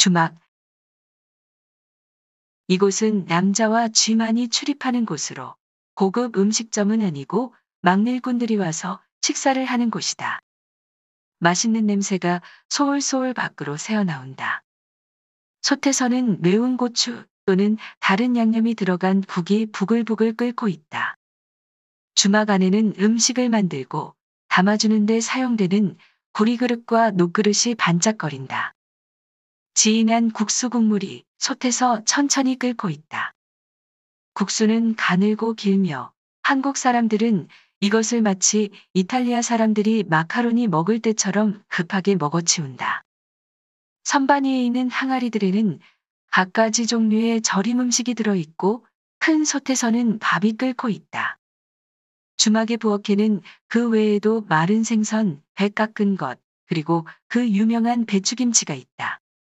주막. 이곳은 남자와 쥐만이 출입하는 곳으로 고급 음식점은 아니고 막일꾼들이 와서 식사를 하는 곳이다. 맛있는 냄새가 소울소울 밖으로 새어나온다. 솥에서는 매운 고추 또는 다른 양념이 들어간 국이 부글부글 끓고 있다. 주막 안에는 음식을 만들고 담아주는 데 사용되는 구리그릇과 녹그릇이 반짝거린다. 지인한 국수 국물이 솥에서 천천히 끓고 있다. 국수는 가늘고 길며 한국 사람들은 이것을 마치 이탈리아 사람들이 마카로니 먹을 때처럼 급하게 먹어치운다. 선반 위에 있는 항아리들에는 갖가지 종류의 절임 음식이 들어있고 큰 솥에서는 밥이 끓고 있다. 주막의 부엌에는 그 외에도 마른 생선, 배 깎은 것, 그리고 그 유명한 배추김치가 있다.